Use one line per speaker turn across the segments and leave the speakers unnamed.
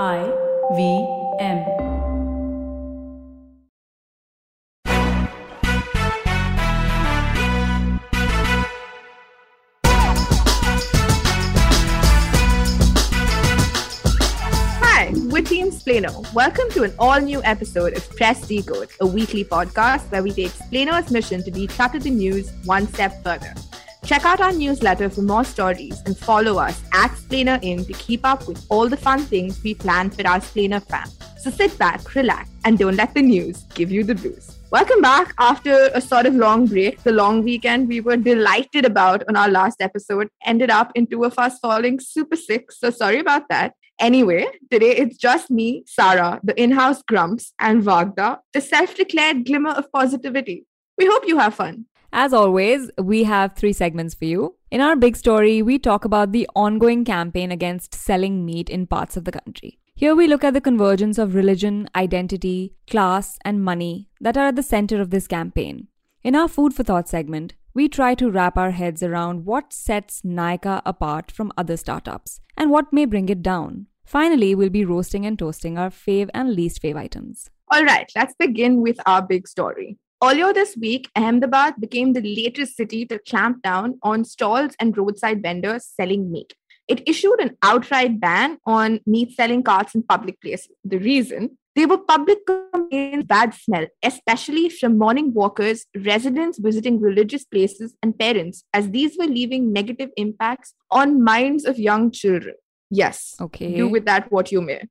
I V M.
Hi, we're Team Splainer. Welcome to an all new episode of Press Decode, a weekly podcast where we take Splainer's mission to declutter the news one step further. Check out our newsletter for more stories and follow us at Splainer In to keep up with all the fun things we plan for our Splainer fam. So sit back, relax, and don't let the news give you the blues. Welcome back after a sort of long break. The long weekend we were delighted about on our last episode ended up in two of us falling super sick. So sorry about that. Anyway, today it's just me, Sarah, the in house grumps, and Vagda, the self declared glimmer of positivity. We hope you have fun.
As always, we have three segments for you. In our big story, we talk about the ongoing campaign against selling meat in parts of the country. Here we look at the convergence of religion, identity, class, and money that are at the center of this campaign. In our Food for Thought segment, we try to wrap our heads around what sets Nykaa apart from other startups and what may bring it down. Finally, we'll be roasting and toasting our fave and least fave items.
All right, let's begin with our big story. Earlier this week, Ahmedabad became the latest city to clamp down on stalls and roadside vendors selling meat. It issued an outright ban on meat selling carts in public places. The reason? They were public complaints, bad smell, especially from morning walkers, residents visiting religious places, and parents, as these were leaving negative impacts on minds of young children. Yes,
Okay.
do with that what you may.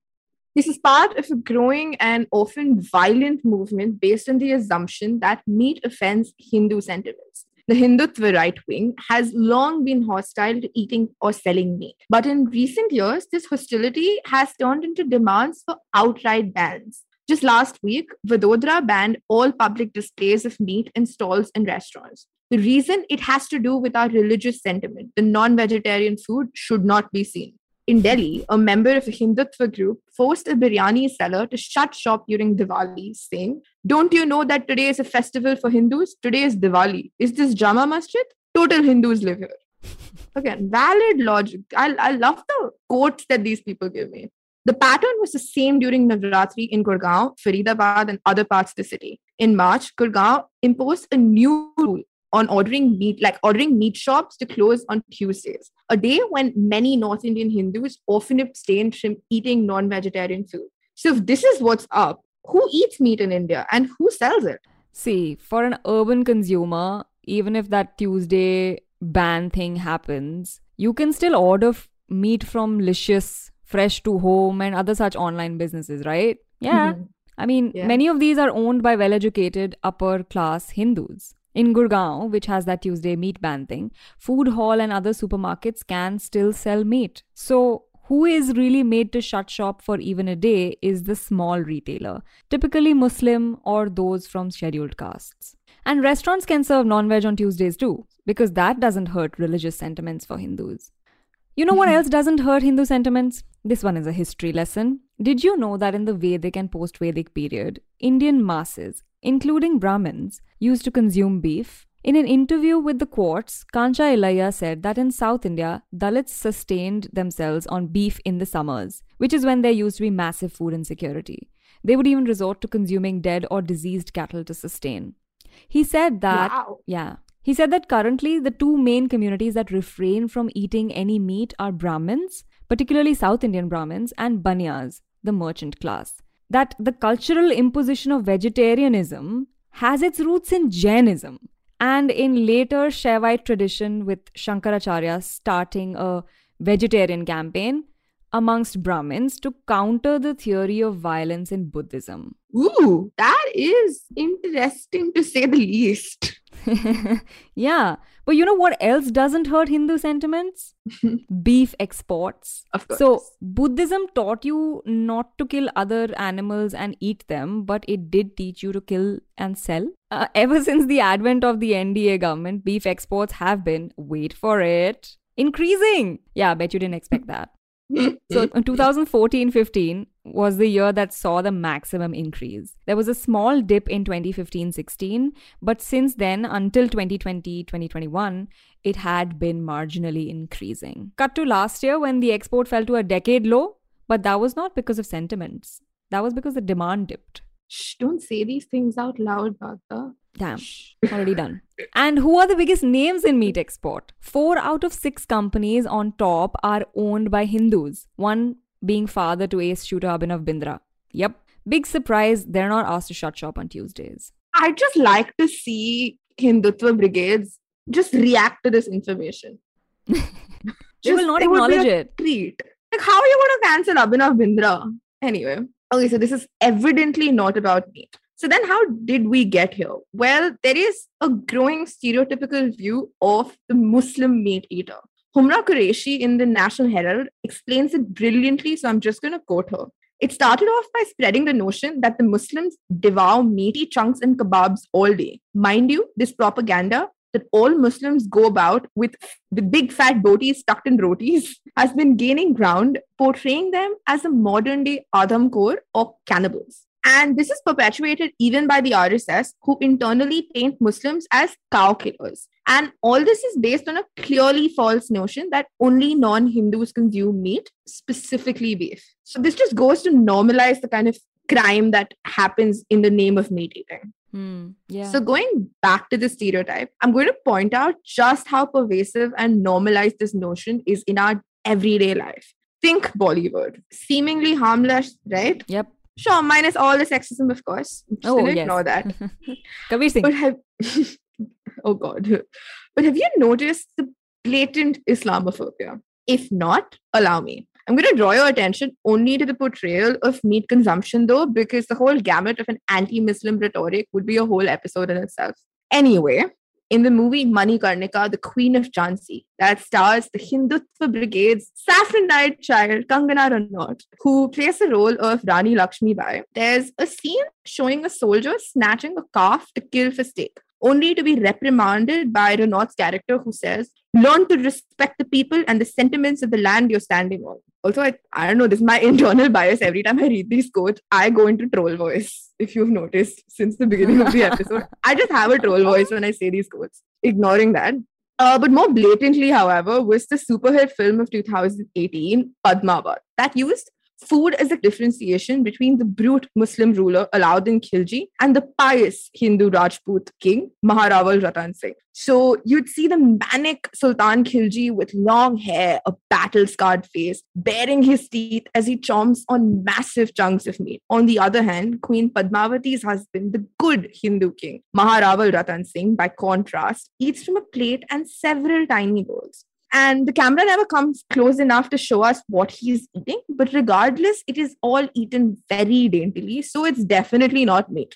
This is part of a growing and often violent movement based on the assumption that meat offends Hindu sentiments. The Hindutva right wing has long been hostile to eating or selling meat. But in recent years, this hostility has turned into demands for outright bans. Just last week, Vadodara banned all public displays of meat in stalls and restaurants. The reason it has to do with our religious sentiment. The non vegetarian food should not be seen. In Delhi, a member of a Hindutva group forced a biryani seller to shut shop during Diwali, saying, Don't you know that today is a festival for Hindus? Today is Diwali. Is this Jama Masjid? Total Hindus live here. Again, valid logic. I, I love the quotes that these people give me. The pattern was the same during Navratri in Gurgaon, Faridabad, and other parts of the city. In March, Gurgaon imposed a new rule on ordering meat, like ordering meat shops to close on Tuesdays, a day when many North Indian Hindus often abstain from eating non vegetarian food. So, if this is what's up, who eats meat in India and who sells it?
See, for an urban consumer, even if that Tuesday ban thing happens, you can still order f- meat from Licious, Fresh to Home, and other such online businesses, right? Yeah.
Mhm.
I mean,
Yeah.
many of these are owned by well educated upper class Hindus. In Gurgaon, which has that Tuesday meat ban thing, food hall and other supermarkets can still sell meat. So, who is really made to shut shop for even a day is the small retailer, typically Muslim or those from scheduled castes. And restaurants can serve non veg on Tuesdays too, because that doesn't hurt religious sentiments for Hindus. You know what mm-hmm. else doesn't hurt Hindu sentiments? This one is a history lesson. Did you know that in the Vedic and post Vedic period, Indian masses, including Brahmins, used to consume beef? In an interview with the Quartz, Kancha Ilaiah said that in South India, Dalits sustained themselves on beef in the summers, which is when there used to be massive food insecurity. They would even resort to consuming dead or diseased cattle to sustain. He said that
Wow.
yeah. He said that currently the two main communities that refrain from eating any meat are Brahmins, particularly South Indian Brahmins, and Banyas, the merchant class. That the cultural imposition of vegetarianism has its roots in Jainism and in later Shaivite tradition with Shankaracharya starting a vegetarian campaign amongst Brahmins to counter the theory of violence in Buddhism.
Ooh, that is interesting to say the least.
yeah. But you know what else doesn't hurt Hindu sentiments? Beef exports.
Of course.
So, Buddhism taught you not to kill other animals and eat them, but it did teach you to kill and sell. Uh, ever since the advent of the NDA government, beef exports have been, wait for it, increasing. Yeah, I bet you didn't expect that. So, mm-hmm. 2014 15 was the year that saw the maximum increase. There was a small dip in 2015 16, but since then, until 2020 2021, it had been marginally increasing. Cut to last year when the export fell to a decade low, But that was not because of sentiments. That was because the demand dipped.
Shh, don't say these things out loud, Bhagda.
Damn, already done. And who are the biggest names in meat export? Four out of six companies on top are owned by Hindus, one being father to ace shooter Abhinav Bindra. Yep. Big surprise, they're not asked to shut shop on Tuesdays.
I'd just like to see Hindutva brigades just react to this information.
They will not
it would be
acknowledge it.
Treat. Like, how are you going to cancel Abhinav Bindra? Anyway, okay, so this is evidently not about meat. So then, how did we get here? Well, there is a growing stereotypical view of the Muslim meat eater. Humra Quraishi in the National Herald explains it brilliantly, so I'm just going to quote her. It started off by spreading the notion that the Muslims devour meaty chunks and kebabs all day. Mind you, this propaganda that all Muslims go about with the big fat botis tucked in rotis has been gaining ground, portraying them as a modern day Adamkhor or cannibals. And this is perpetuated even by the RSS, who internally paint Muslims as cow killers. And all this is based on a clearly false notion that only non Hindus consume meat, specifically beef. So this just goes to normalize the kind of crime that happens in the name of meat eating.
Hmm. Yeah.
So, going back to the stereotype, I'm going to point out just how pervasive and normalized this notion is in our everyday life. Think Bollywood, seemingly harmless, right?
yep.
Sure, minus all the sexism, of course. Just
Oh, yes.
ignore that.
Kabir Singh.
But have oh god. But have you noticed the blatant Islamophobia? If not, allow me. I'm going to draw your attention only to the portrayal of meat consumption, though, because the whole gamut of an anti Muslim rhetoric would be a whole episode in itself. Anyway, in the movie Manikarnika, the Queen of Jhansi, that stars the Hindutva Brigade's saffron-eyed child, Kangana Ranaut, who plays the role of Rani Lakshmi Bai, there's a scene showing a soldier snatching a calf to kill for steak, only to be reprimanded by Ranaut's character who says, Learn to respect the people and the sentiments of the land you're standing on. Also, I, I don't know, this is my internal bias. Every time I read these quotes, I go into troll voice. If you've noticed since the beginning of the episode, I just have a troll voice when I say these quotes, ignoring that. Uh, but more blatantly, however, was the super hit film of 2018, Padmavat, that used food as a differentiation between the brute Muslim ruler Alauddin Khilji and the pious Hindu Rajput king Maharaval Ratan Singh. So you'd see the manic Sultan Khilji with long hair, a battle scarred face, baring his teeth as he chomps on massive chunks of meat. On the other hand, Queen Padmavati's husband, the good Hindu king Maharaval Ratan Singh, by contrast, eats from a plate and several tiny bowls. And the camera never comes close enough to show us what he's eating. But regardless, it is all eaten very daintily. So it's definitely not meat.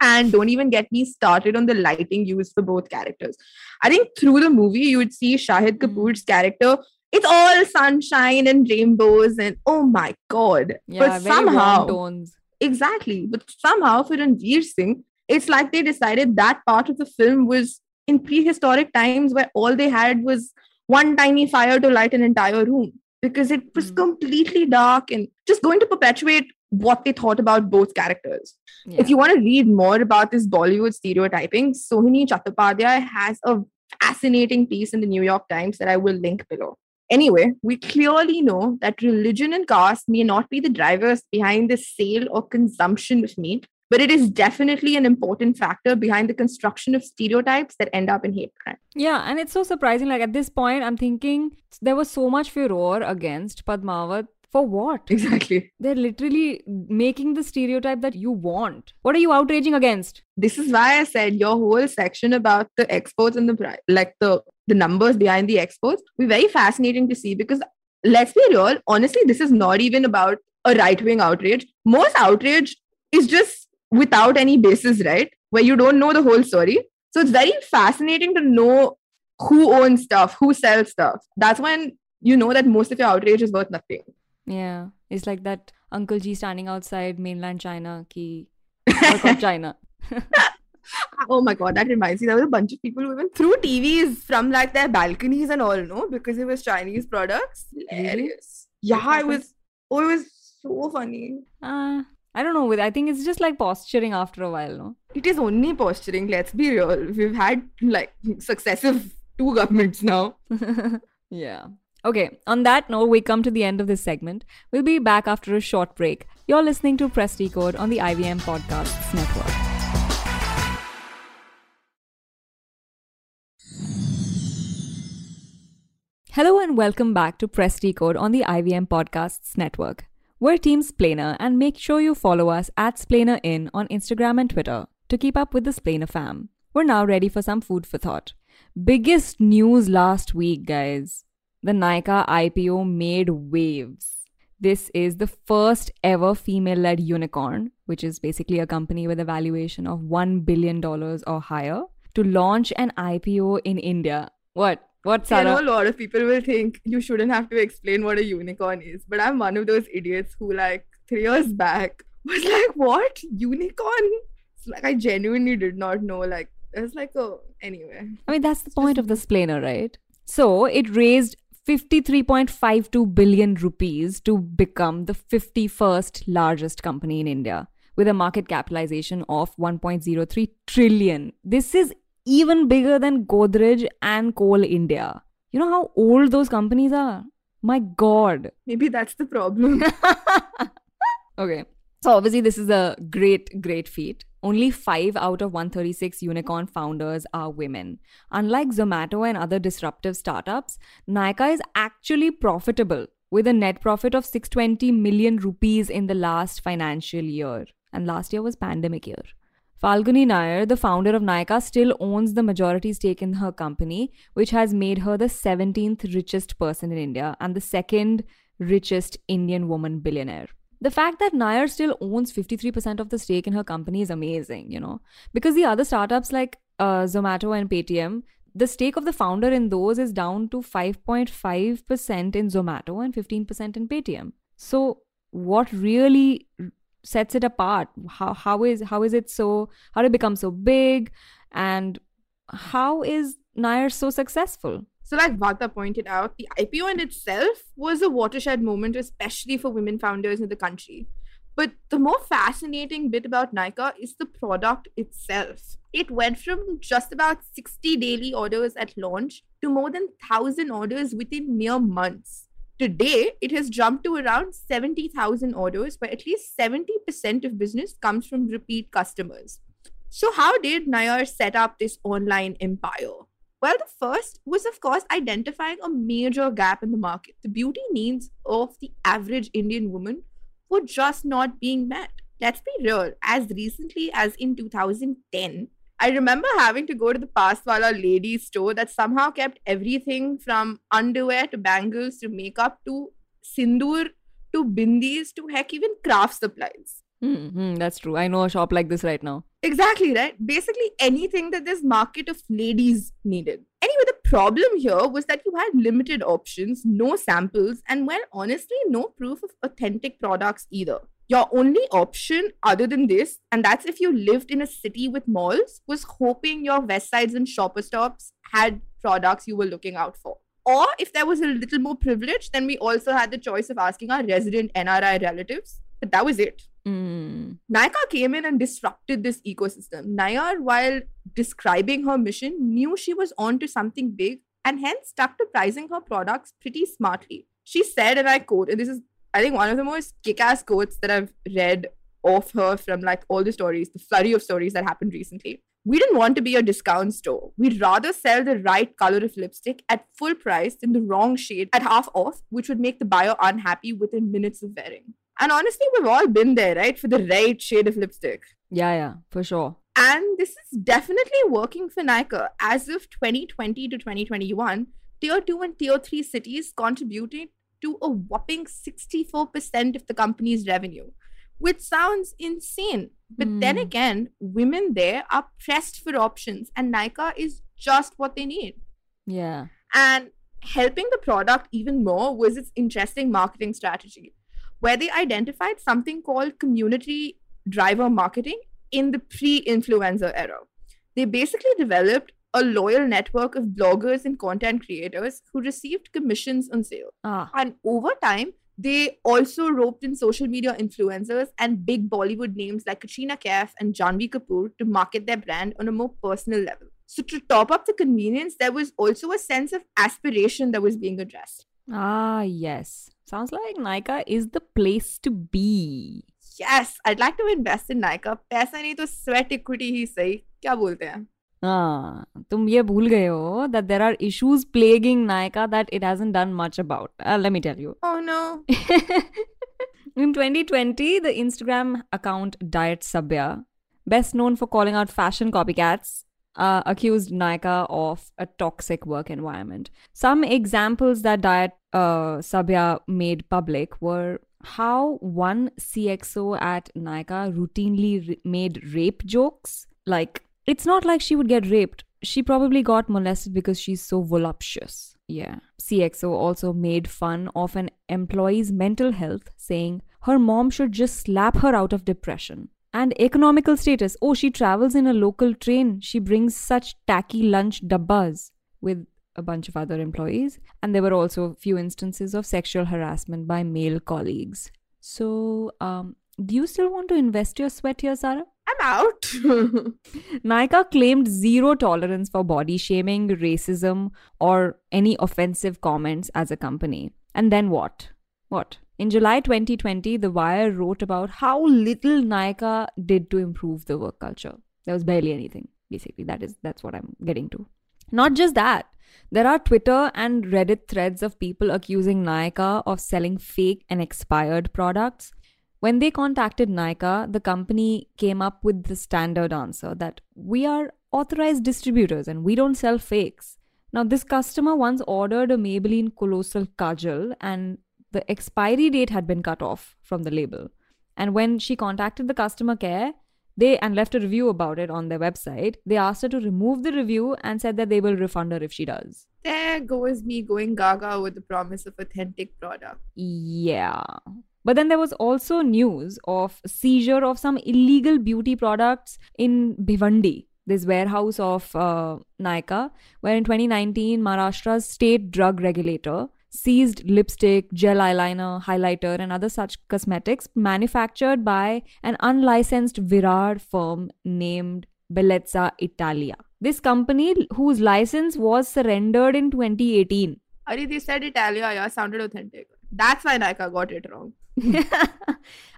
And don't even get me started on the lighting used for both characters. I think through the movie, you would see Shahid
Mm.
Kapoor's character. It's all sunshine and rainbows, and oh my god!
Yeah,
but somehow,
tones.
exactly. But somehow, for Ranveer Singh, it's like they decided that part of the film was in prehistoric times where all they had was one tiny fire to light an entire room because it was
Mm.
completely dark and just going to perpetuate what they thought about both characters.
Yeah.
If you want to read more about this Bollywood stereotyping, Sohini Chattopadhyay has a fascinating piece in the New York Times that I will link below. Anyway, we clearly know that religion and caste may not be the drivers behind the sale or consumption of meat, but it is definitely an important factor behind the construction of stereotypes that end up in hate crime.
Yeah, and it's so surprising. Like at this point, I'm thinking there was so much furor against Padmavat. For what?
Exactly.
They're literally making the stereotype that you want. What are you outraging against?
This is why I said your whole section about the exports and the like the the numbers behind the exports be very fascinating to see because let's be real, honestly, this is not even about a right wing outrage. Most outrage is just without any basis, right? Where you don't know the whole story. So it's very fascinating to know who owns stuff, who sells stuff. That's when you know that most of your outrage is worth nothing.
Yeah, it's like that Uncle G standing outside mainland China, ki boycott China.
Oh my god, that reminds me. There was a bunch of people who even threw TVs from like their balconies and all, no, because it was Chinese products. Hilarious. Yeah, it was. Oh, it was so funny.
Uh, I don't know. with- I think it's just like posturing after a while, no?
It is only posturing. Let's be real. We've had like successive two governments now.
yeah. Okay, on that note, we come to the end of this segment. We'll be back after a short break. You're listening to Press Decode on the IVM Podcasts Network. Hello and welcome back to Press Decode on the IVM Podcasts Network. We're Team Splainer and make sure you follow us at SplainerIn on Instagram and Twitter to keep up with the Splainer fam. We're now ready for some food for thought. Biggest news last week, guys. The Nykaa IPO made waves. This is the first ever female led unicorn, which is basically a company with a valuation of $1 billion or higher, to launch an IPO in India. What? What,
I know a lot of people will think you shouldn't have to explain what a unicorn is, but I'm one of those idiots who, like, three years back was like, what? Unicorn? It's like, I genuinely did not know. Like, it's like, oh, anyway.
I mean, that's the point of the splainer, right? So it raised 53.52 billion rupees to become the 51st largest company in India with a market capitalization of 1.03 trillion. This is even bigger than Godrej and Coal India. You know how old those companies are? My god.
Maybe that's the problem.
Okay. So obviously this is a great, great feat. Only 5 out of 136 unicorn founders are women. Unlike Zomato and other disruptive startups, Nykaa is actually profitable with a net profit of 620 million rupees in the last financial year. And last year was pandemic year. Falguni Nair, the founder of Nykaa, still owns the majority stake in her company, which has made her the 17th richest person in India and the second richest Indian woman billionaire. The fact that Nair still owns 53% of the stake in her company is amazing, you know, because the other startups like uh, Zomato and Paytm, the stake of the founder in those is down to 5.5% in Zomato and 15% in Paytm. So, what really sets it apart? How, how is how is it so? How did it become so big? And how is Nair so successful?
So, like Vata pointed out, the IPO in itself was a watershed moment, especially for women founders in the country. But the more fascinating bit about Nykaa is the product itself. It went from just about 60 daily orders at launch to more than 1,000 orders within mere months. Today, it has jumped to around 70,000 orders, but at least 70% of business comes from repeat customers. So, how did Nair set up this online empire? Well, the first was, of course, identifying a major gap in the market. The beauty needs of the average Indian woman were just not being met. Let's be real, as recently as in 2010, I remember having to go to the Paswala ladies store that somehow kept everything from underwear to bangles to makeup to sindoor to bindis to heck, even craft supplies.
Hmm, that's true. I know a shop like this right now.
Exactly, right? Basically, anything that this market of ladies needed. Anyway, the problem here was that you had limited options, no samples, and well, honestly, no proof of authentic products either. Your only option, other than this, and that's if you lived in a city with malls, was hoping your West Sides and Shopper Stops had products you were looking out for. Or if there was a little more privilege, then we also had the choice of asking our resident NRI relatives. But that was it.
Mm.
Nykaa came in and disrupted this ecosystem. Nair, while describing her mission, knew she was onto something big and hence stuck to pricing her products pretty smartly. She said, and I quote, and this is, I think, one of the most kick ass quotes that I've read of her from like all the stories, the flurry of stories that happened recently. We didn't want to be a discount store. We'd rather sell the right color of lipstick at full price than the wrong shade at half off, which would make the buyer unhappy within minutes of wearing. And honestly, we've all been there, right? For the right shade of lipstick.
Yeah, yeah, for sure.
And this is definitely working for Nykaa. As of 2020 to 2021, tier 2 and tier 3 cities contributed to a whopping 64% of the company's revenue, which sounds insane. But then
Hmm.
again, women there are pressed for options, and Nykaa is just what they need.
Yeah.
And helping the product even more was its interesting marketing strategy, where they identified something called community driver marketing in the pre influencer era. They basically developed a loyal network of bloggers and content creators who received commissions on sale.
Ah.
And over time, they also roped in social media influencers and big Bollywood names like Katrina Kaif and Janhvi Kapoor to market their brand on a more personal level. So, to top up the convenience, there was also a sense of aspiration that was being addressed.
Ah, yes. Sounds like Nykaa is the place to be.
Yes, I'd like to invest in Nykaa. पैसा नहीं तो sweat equity ही सही. क्या बोलते हैं?
हाँ तुम ये भूल गए हो that there are issues plaguing Nykaa that it hasn't done much about let me tell
you oh
In 2020, the Instagram account Diet Sabya, best known for calling out fashion copycats, uh, accused Nykaa of a toxic work environment. Some examples that Diet uh, made public were how one CXO at Nykaa routinely made rape jokes, like it's not like she would get raped. She probably got molested because she's so voluptuous. Yeah. CXO also made fun of an employee's mental health, saying her mom should just slap her out of depression. And economical status. Oh, she travels in a local train. She brings such tacky lunch dabbas with a bunch of other employees. And there were also a few instances of sexual harassment by male colleagues. So, um, do you still want to invest your sweat here, Sarah?
I'm out.
Nykaa claimed zero tolerance for body shaming, racism, or any offensive comments as a company. And then what? What? In July 2020, The Wire wrote about how little Nykaa did to improve the work culture. There was barely anything, basically. That is that's what I'm getting to. Not just that. There are Twitter and Reddit threads of people accusing Nykaa of selling fake and expired products. When they contacted Nykaa, the company came up with the standard answer that we are authorized distributors and we don't sell fakes. Now, this customer once ordered a Maybelline Colossal Kajal and the expiry date had been cut off from the label. And when she contacted the customer care, they and left a review about it on their website, they asked her to remove the review and said that they will refund her if she does.
there goes me going gaga with the promise of authentic product.
Yeah. But then there was also news of seizure of some illegal beauty products in Bhivandi, this warehouse of uh, where in 2019 Maharashtra's state drug regulator seized lipstick, gel eyeliner, highlighter, and other such cosmetics manufactured by an unlicensed Virar firm named Bellezza Italia. This company, whose license was surrendered in 2018.
Ari, they said Italia, yeah, sounded authentic. That's why Nykaa got it wrong.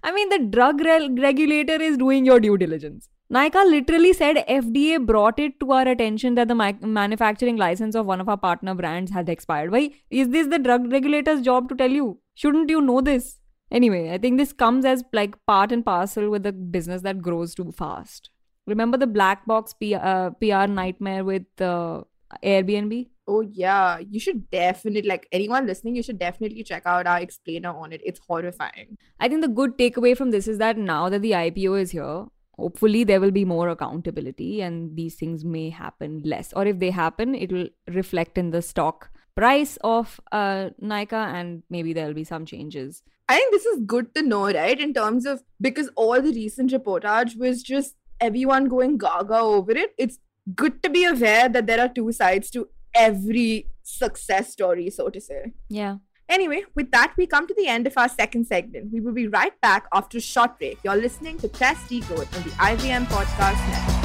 I mean, the drug re- regulator is doing your due diligence. Nykaa literally said FDA brought it to our attention that the ma- manufacturing license of one of our partner brands had expired. Why is this the drug regulator's job to tell you? Shouldn't you know this? Anyway, I think this comes as like part and parcel with a business that grows too fast. Remember the black box P- uh, PR nightmare with uh, Airbnb?
Oh yeah, you should definitely like anyone listening, you should definitely check out our explainer on it. It's horrifying.
I think the good takeaway from this is that now that the IPO is here, hopefully there will be more accountability and these things may happen less. Or if they happen, it will reflect in the stock price of uh, Nykaa and maybe there'll be some changes.
I think this is good to know, right? In terms of because all the recent reportage was just everyone going gaga over it. It's good to be aware that there are two sides to every success story, so to say.
Yeah.
Anyway, with that, we come to the end of our second segment. We will be right back after a short break. You're listening to Press Decode on the IVM Podcast Network.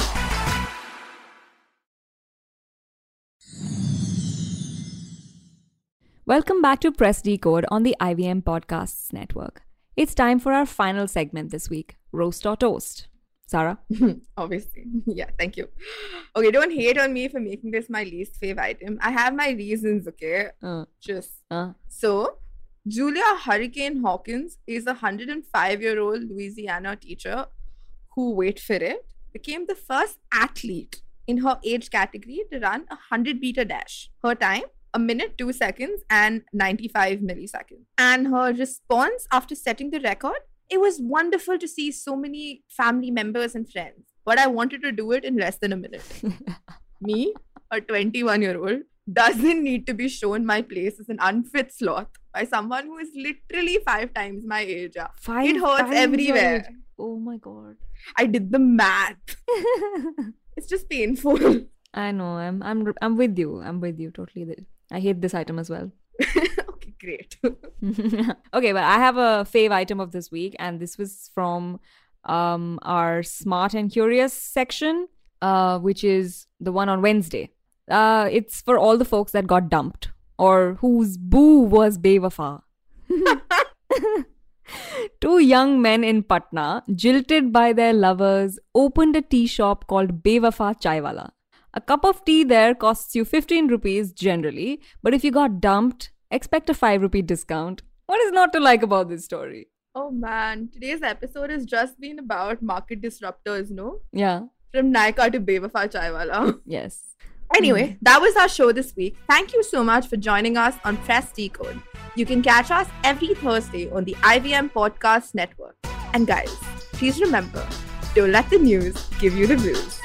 Welcome back to Press Decode on the IVM Podcasts Network. It's time for our final segment this week Roast or Toast. Sarah?
Obviously. Yeah, thank you. Okay, don't hate on me for making this my least favorite item. I have my reasons, okay?
Uh,
Just
uh,
So, Julia Hurricane Hawkins is a 105 year old Louisiana teacher who, wait for it, became the first athlete in her age category to run a 100 meter dash. Her time, a minute, two seconds, and 95 milliseconds. And her response after setting the record, it was wonderful to see so many family members and friends. But I wanted to do it in less than a minute. Me, a 21 year old, doesn't need to be shown my place as an unfit sloth by someone who is literally five times my age.
five
It hurts everywhere.
Oh my god.
I did the math. It's just painful.
I know. I'm I'm I'm with you. I'm with you totally. I hate this item as well.
great.
okay, but I have a fave item of this week, and this was from um our smart and curious section, uh, which is the one on Wednesday. Uh, it's for all the folks that got dumped or whose boo was Bewafa. Two young men in Patna, jilted by their lovers, opened a tea shop called Bewafa Chaiwala. A cup of tea there costs you 15 rupees generally, but if you got dumped, expect a 5 rupee discount. What is not to like about this story?
Oh man, today's episode has just been about market disruptors, no?
Yeah,
From Nykaa to Bewafa Chaiwala.
yes.
Anyway, hmm. that was our show this week. Thank you so much for joining us on Press Decode. You can catch us every Thursday on the IVM Podcast Network. And guys, please remember don't let the news give you the blues.